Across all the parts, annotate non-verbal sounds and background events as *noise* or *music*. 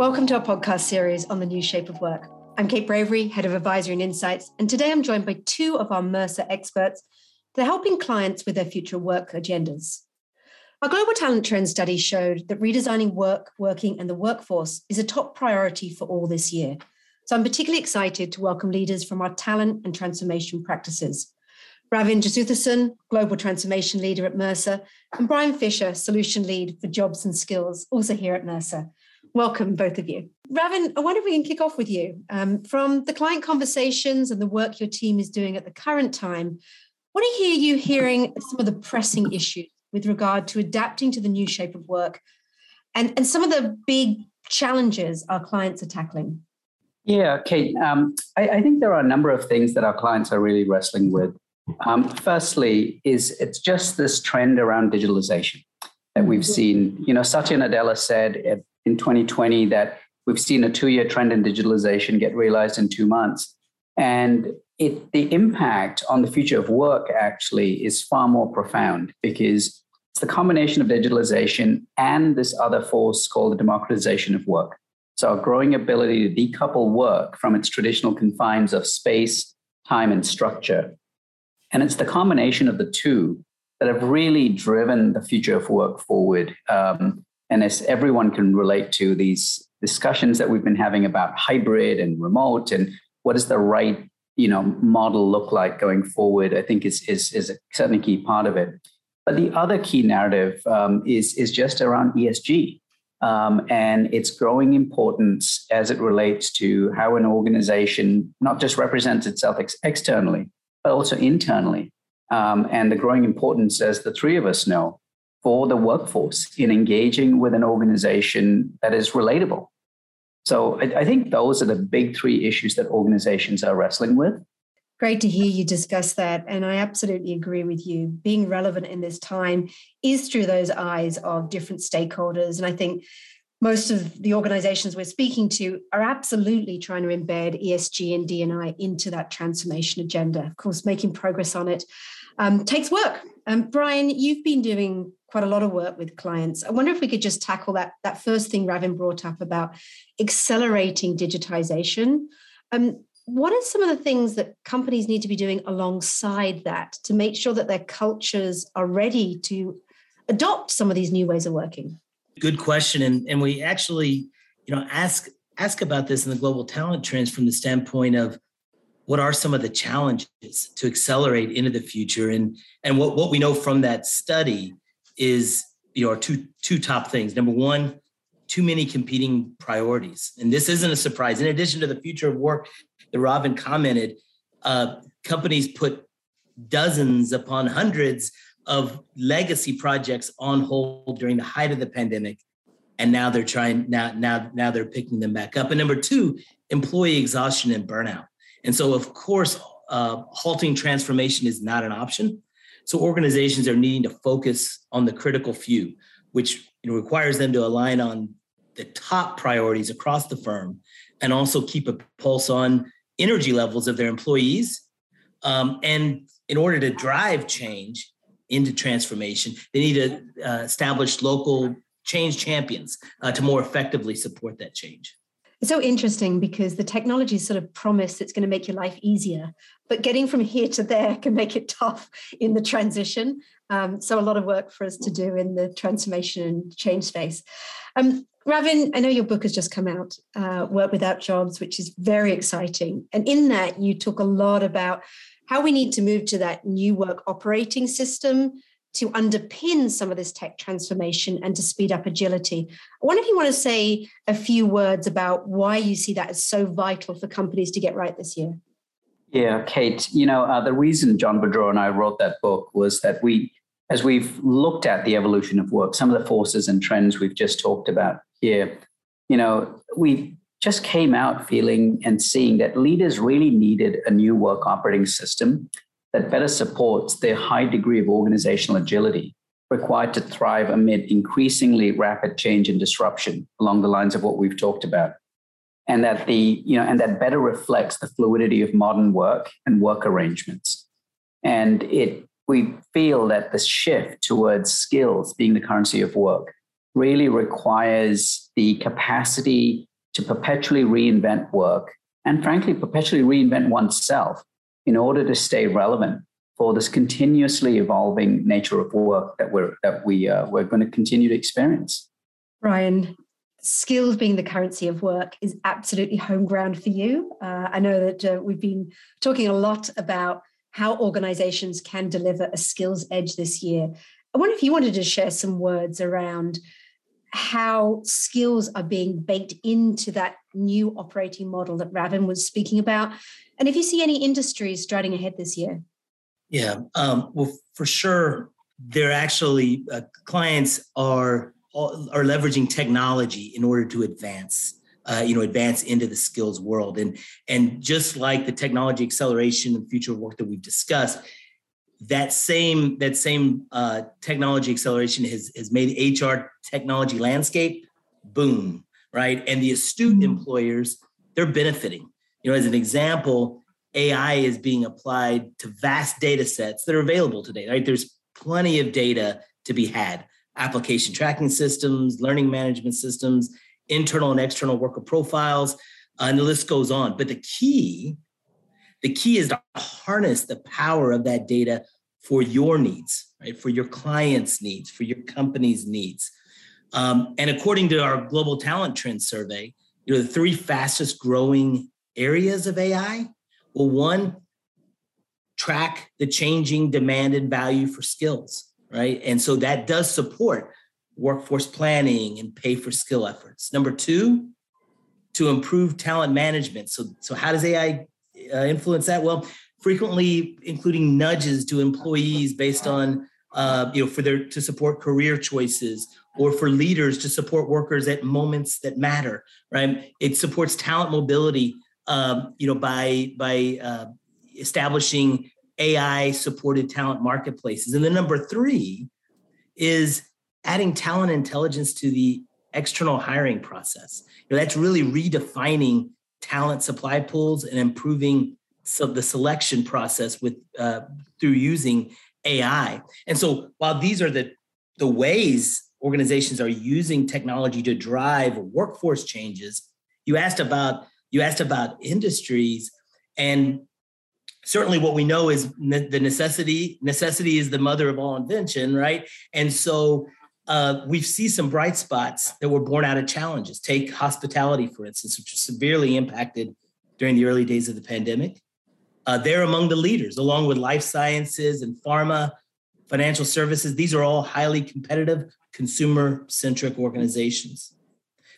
Welcome to our podcast series on the new shape of work. I'm Kate Bravery, Head of Advisory and Insights, and today I'm joined by two of our Mercer experts that are helping clients with their future work agendas. Our global talent trend study showed that redesigning work, working, and the workforce is a top priority for all this year. So I'm particularly excited to welcome leaders from our talent and transformation practices. Ravin Jesuthasan, Global Transformation Leader at Mercer, and Brian Fisher, Solution Lead for Jobs and Skills, also here at Mercer. Welcome, both of you. Ravin, I wonder if we can kick off with you. Um, from the client conversations and the work your team is doing at the current time, what do you hear you hearing some of the pressing issues with regard to adapting to the new shape of work and, and some of the big challenges our clients are tackling? Yeah, Kate, um, I, I, think there are a number of things that our clients are really wrestling with. Um, firstly, is it's just this trend around digitalization that we've mm-hmm. seen. You know, Satya Nadella said in 2020 that we've seen a two-year trend in digitalization get realized in two months, and it, the impact on the future of work actually is far more profound because it's the combination of digitalization and this other force called the democratization of work. So, our growing ability to decouple work from its traditional confines of space, time, and structure. And it's the combination of the two that have really driven the future of work forward. Um, and as everyone can relate to these discussions that we've been having about hybrid and remote and what is the right you know model look like going forward i think is is, is a certainly key part of it but the other key narrative um, is is just around esg um, and its growing importance as it relates to how an organization not just represents itself ex- externally, but also internally. Um, and the growing importance, as the three of us know, for the workforce in engaging with an organization that is relatable. So I, I think those are the big three issues that organizations are wrestling with. Great to hear you discuss that. And I absolutely agree with you. Being relevant in this time is through those eyes of different stakeholders. And I think most of the organizations we're speaking to are absolutely trying to embed ESG and DNI into that transformation agenda. Of course, making progress on it um, takes work. Um, Brian, you've been doing quite a lot of work with clients. I wonder if we could just tackle that, that first thing Ravin brought up about accelerating digitization. Um, what are some of the things that companies need to be doing alongside that to make sure that their cultures are ready to adopt some of these new ways of working? Good question. And, and we actually, you know, ask ask about this in the global talent trends from the standpoint of what are some of the challenges to accelerate into the future? And and what, what we know from that study is you know two two top things. Number one too many competing priorities. And this isn't a surprise. In addition to the future of work that Ravin commented, uh, companies put dozens upon hundreds of legacy projects on hold during the height of the pandemic and now they're trying now now now they're picking them back up and number two employee exhaustion and burnout and so of course uh, halting transformation is not an option so organizations are needing to focus on the critical few which requires them to align on the top priorities across the firm and also keep a pulse on energy levels of their employees. Um, and in order to drive change into transformation, they need to uh, establish local change champions uh, to more effectively support that change. It's so interesting because the technology sort of promise it's going to make your life easier, but getting from here to there can make it tough in the transition. Um, so, a lot of work for us to do in the transformation and change space. Um, Ravin, I know your book has just come out, uh, Work Without Jobs, which is very exciting. And in that, you talk a lot about how we need to move to that new work operating system to underpin some of this tech transformation and to speed up agility. I wonder if you want to say a few words about why you see that as so vital for companies to get right this year. Yeah, Kate, you know, uh, the reason John Boudreau and I wrote that book was that we, as we've looked at the evolution of work, some of the forces and trends we've just talked about, here, you know, we just came out feeling and seeing that leaders really needed a new work operating system that better supports their high degree of organizational agility required to thrive amid increasingly rapid change and disruption along the lines of what we've talked about. And that the you know and that better reflects the fluidity of modern work and work arrangements. And it we feel that the shift towards skills being the currency of work really requires the capacity to perpetually reinvent work and, frankly, perpetually reinvent oneself in order to stay relevant for this continuously evolving nature of work that we're that we uh, we're going to continue to experience. Brian, skills being the currency of work is absolutely home ground for you. Uh, I know that uh, we've been talking a lot about how organizations can deliver a skills edge this year. I wonder if you wanted to share some words around how skills are being baked into that new operating model that Ravin was speaking about, and if you see any industries striding ahead this year. Yeah, um, well, for sure, they're actually uh, clients are are leveraging technology in order to advance. Uh, you know, advance into the skills world, and and just like the technology acceleration and future work that we've discussed, that same that same uh, technology acceleration has has made HR technology landscape boom, right? And the astute mm-hmm. employers they're benefiting. You know, as an example, AI is being applied to vast data sets that are available today, right? There's plenty of data to be had application tracking systems, learning management systems, internal and external worker profiles, and the list goes on. But the key, the key is to harness the power of that data for your needs, right? For your clients' needs, for your company's needs. Um, and according to our global talent trend survey, you know, the three fastest growing areas of AI well, one, track the changing demand and value for skills, right? And so that does support workforce planning and pay for skill efforts. Number two, to improve talent management. So, so how does AI uh, influence that? Well, frequently including nudges to employees based on, uh, you know, for their to support career choices or for leaders to support workers at moments that matter, right? It supports talent mobility um, you know, by by uh, establishing AI supported talent marketplaces. And then number three is adding talent intelligence to the external hiring process. You know, that's really redefining talent supply pools and improving so the selection process with uh, through using AI. And so while these are the the ways organizations are using technology to drive workforce changes, you asked about you asked about industries, and certainly what we know is ne- the necessity. Necessity is the mother of all invention, right? And so uh, we see some bright spots that were born out of challenges. Take hospitality, for instance, which was severely impacted during the early days of the pandemic. Uh, they're among the leaders, along with life sciences and pharma, financial services. These are all highly competitive, consumer centric organizations.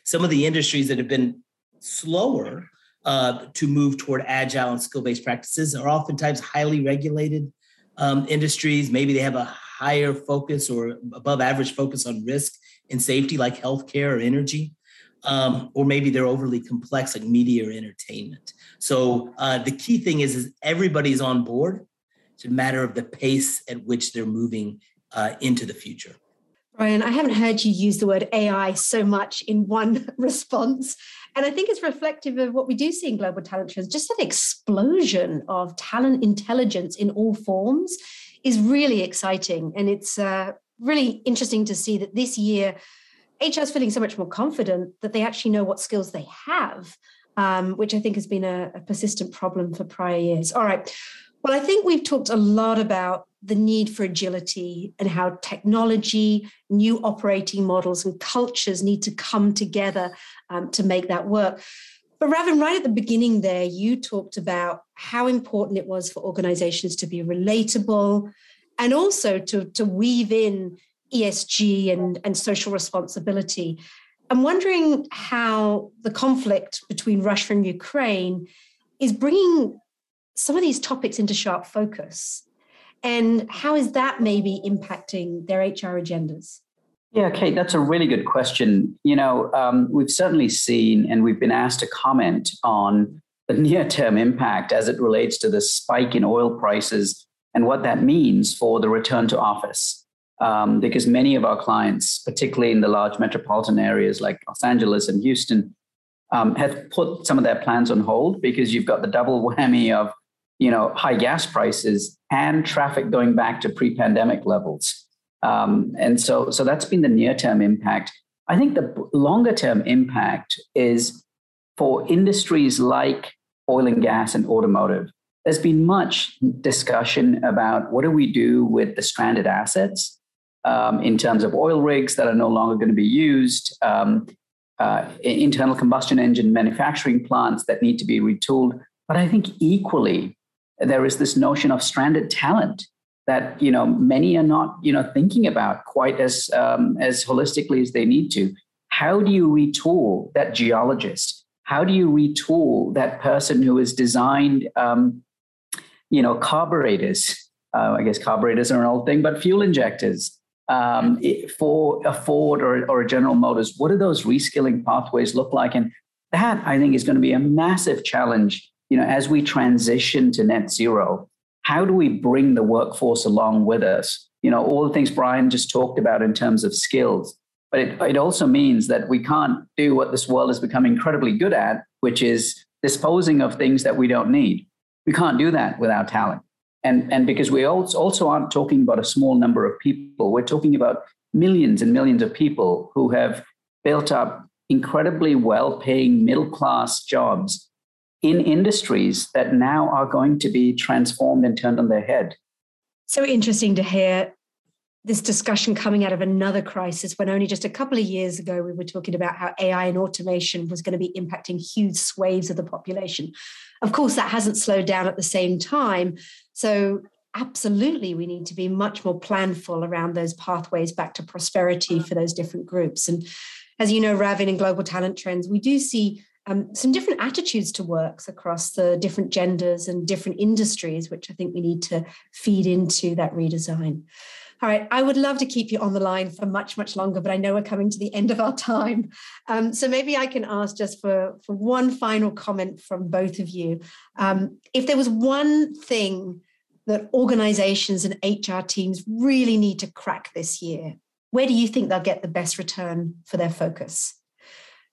Some of the industries that have been slower uh, to move toward agile and skill based practices are oftentimes highly regulated um, industries. Maybe they have a higher focus or above average focus on risk and safety, like healthcare or energy. Um, or maybe they're overly complex, like media or entertainment. So uh, the key thing is, is everybody's on board. It's a matter of the pace at which they're moving uh, into the future. Brian, I haven't heard you use the word AI so much in one *laughs* response. And I think it's reflective of what we do see in global talent trends. Just that explosion of talent intelligence in all forms is really exciting. And it's uh, really interesting to see that this year, HR is feeling so much more confident that they actually know what skills they have, um, which I think has been a, a persistent problem for prior years. All right. Well, I think we've talked a lot about the need for agility and how technology, new operating models, and cultures need to come together um, to make that work. But Ravin, right at the beginning there, you talked about how important it was for organizations to be relatable and also to, to weave in ESG and, and social responsibility. I'm wondering how the conflict between Russia and Ukraine is bringing some of these topics into sharp focus. And how is that maybe impacting their HR agendas? Yeah, Kate, that's a really good question. You know, um, we've certainly seen and we've been asked to comment on the *laughs* near term impact as it relates to the spike in oil prices and what that means for the return to office. Um, because many of our clients, particularly in the large metropolitan areas like Los Angeles and Houston, um, have put some of their plans on hold because you've got the double *laughs* whammy of you know, high gas prices and traffic going back to pre-pandemic levels. Um, and so, so that's been the near-term impact. I think the longer-term impact is for industries like oil and gas and automotive, there's been much discussion about what do we do with the stranded assets um, in terms of oil rigs that are no longer going to be used, um, uh, internal combustion engine manufacturing plants that need to be retooled. But I think equally, there is this notion of stranded talent that you know many are not you know thinking about quite as um, as holistically as they need to. How do you retool that geologist? How do you retool that person who has designed um, you know carburetors? Uh, I guess carburetors are an old thing, but fuel injectors um, for a Ford or, or a General Motors. What do those reskilling pathways look like? And that I think is going to be a massive challenge you know, as we transition to net zero, how do we bring the workforce along with us? You know, all the things Brian just talked about in terms of skills. But it, it also means that we can't do what this world has become incredibly good at, which is disposing of things that we don't need. We can't do that without talent. And, and because we also aren't talking about a small number of people, we're talking about millions and millions of people who have built up incredibly well paying middle class jobs in industries that now are going to be transformed and turned on their head. So interesting to hear this discussion coming out of another crisis when only just a couple of years ago we were talking about how AI and automation was going to be impacting huge swathes of the population. Of course, that hasn't slowed down at the same time. So, absolutely, we need to be much more planful around those pathways back to prosperity for those different groups. And as you know, Ravin in Global Talent Trends, we do see um, some different attitudes to works across the different genders and different industries, which I think we need to feed into that redesign. All right, I would love to keep you on the line for much, much longer, but I know we're coming to the end of our time. Um, so maybe I can ask just for, for one final comment from both of you. Um, if there was one thing that organizations and HR teams really need to crack this year, where do you think they'll get the best return for their focus?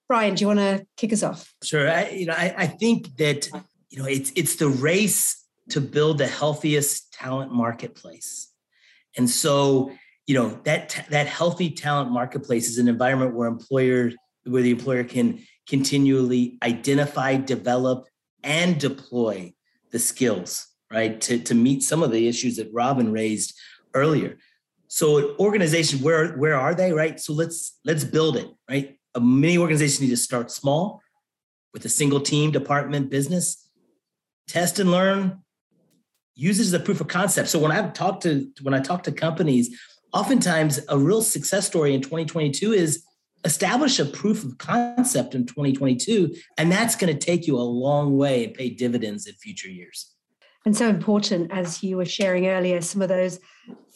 Brian, do you want to kick us off? Sure. I, you know, I, I think that you know it's it's the race to build the healthiest talent marketplace, and so you know that that healthy talent marketplace is an environment where employer where the employer can continually identify, develop, and deploy the skills right to to meet some of the issues that Ravin raised earlier. So organization, where where are they? Right. So let's let's build it. Right many organizations need to start small with a single team, department, business, test and learn, use it as a proof of concept. So when I've talked to when I talk to companies, oftentimes a real success story in 2022 is establish a proof of concept in 2022 and that's going to take you a long way and pay dividends in future years and so important as you were sharing earlier some of those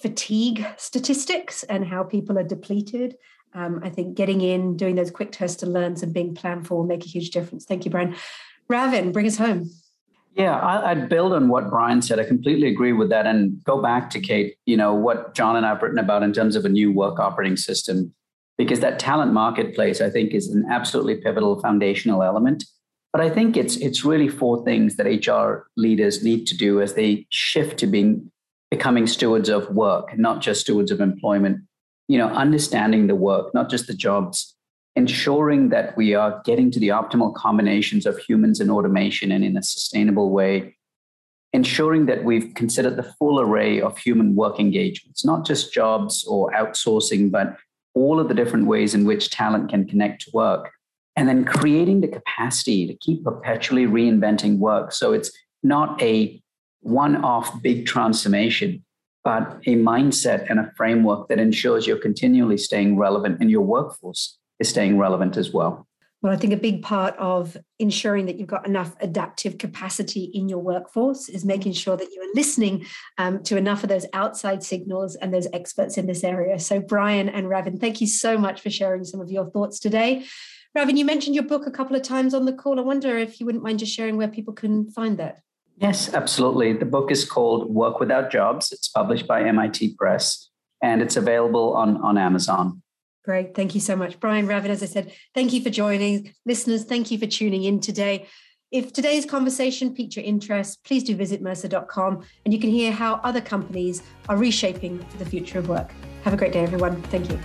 fatigue statistics and how people are depleted um, I think getting in, doing those quick tests and learns and being planned for will make a huge difference. Thank you, Brian. Ravin, bring us home. Yeah, I'd build on what Brian said. I completely agree with that. And go back to Kate, you know, what John and I have written about in terms of a new work operating system, because that talent marketplace, I think, is an absolutely pivotal foundational element. But I think it's it's really four things that HR leaders need to do as they shift to being becoming stewards of work, not just stewards of employment you know, understanding the work, not just the jobs, ensuring that we are getting to the optimal combinations of humans and automation and in a sustainable way, ensuring that we've considered the full array of human work engagements, not just jobs or outsourcing, but all of the different ways in which talent can connect to work. And then creating the capacity to keep perpetually reinventing work. So it's not a one off big transformation, but a mindset and a framework that ensures you're continually staying relevant and your workforce is staying relevant as well. Well, I think a big part of ensuring that you've got enough adaptive capacity in your workforce is making sure that you are listening um, to enough of those outside signals and those experts in this area. So, Brian and Ravin, thank you so much for sharing some of your thoughts today. Ravin, you mentioned your book a couple of times on the call. I wonder if you wouldn't mind just sharing where people can find that. Yes, absolutely. The book is called Work Without Jobs. It's published by MIT Press and it's available on, on Amazon. Great. Thank you so much. Brian Ravin, as I said, thank you for joining. Listeners, thank you for tuning in today. If today's conversation piqued your interest, please do visit mercer.com and you can hear how other companies are reshaping the future of work. Have a great day, everyone. Thank you.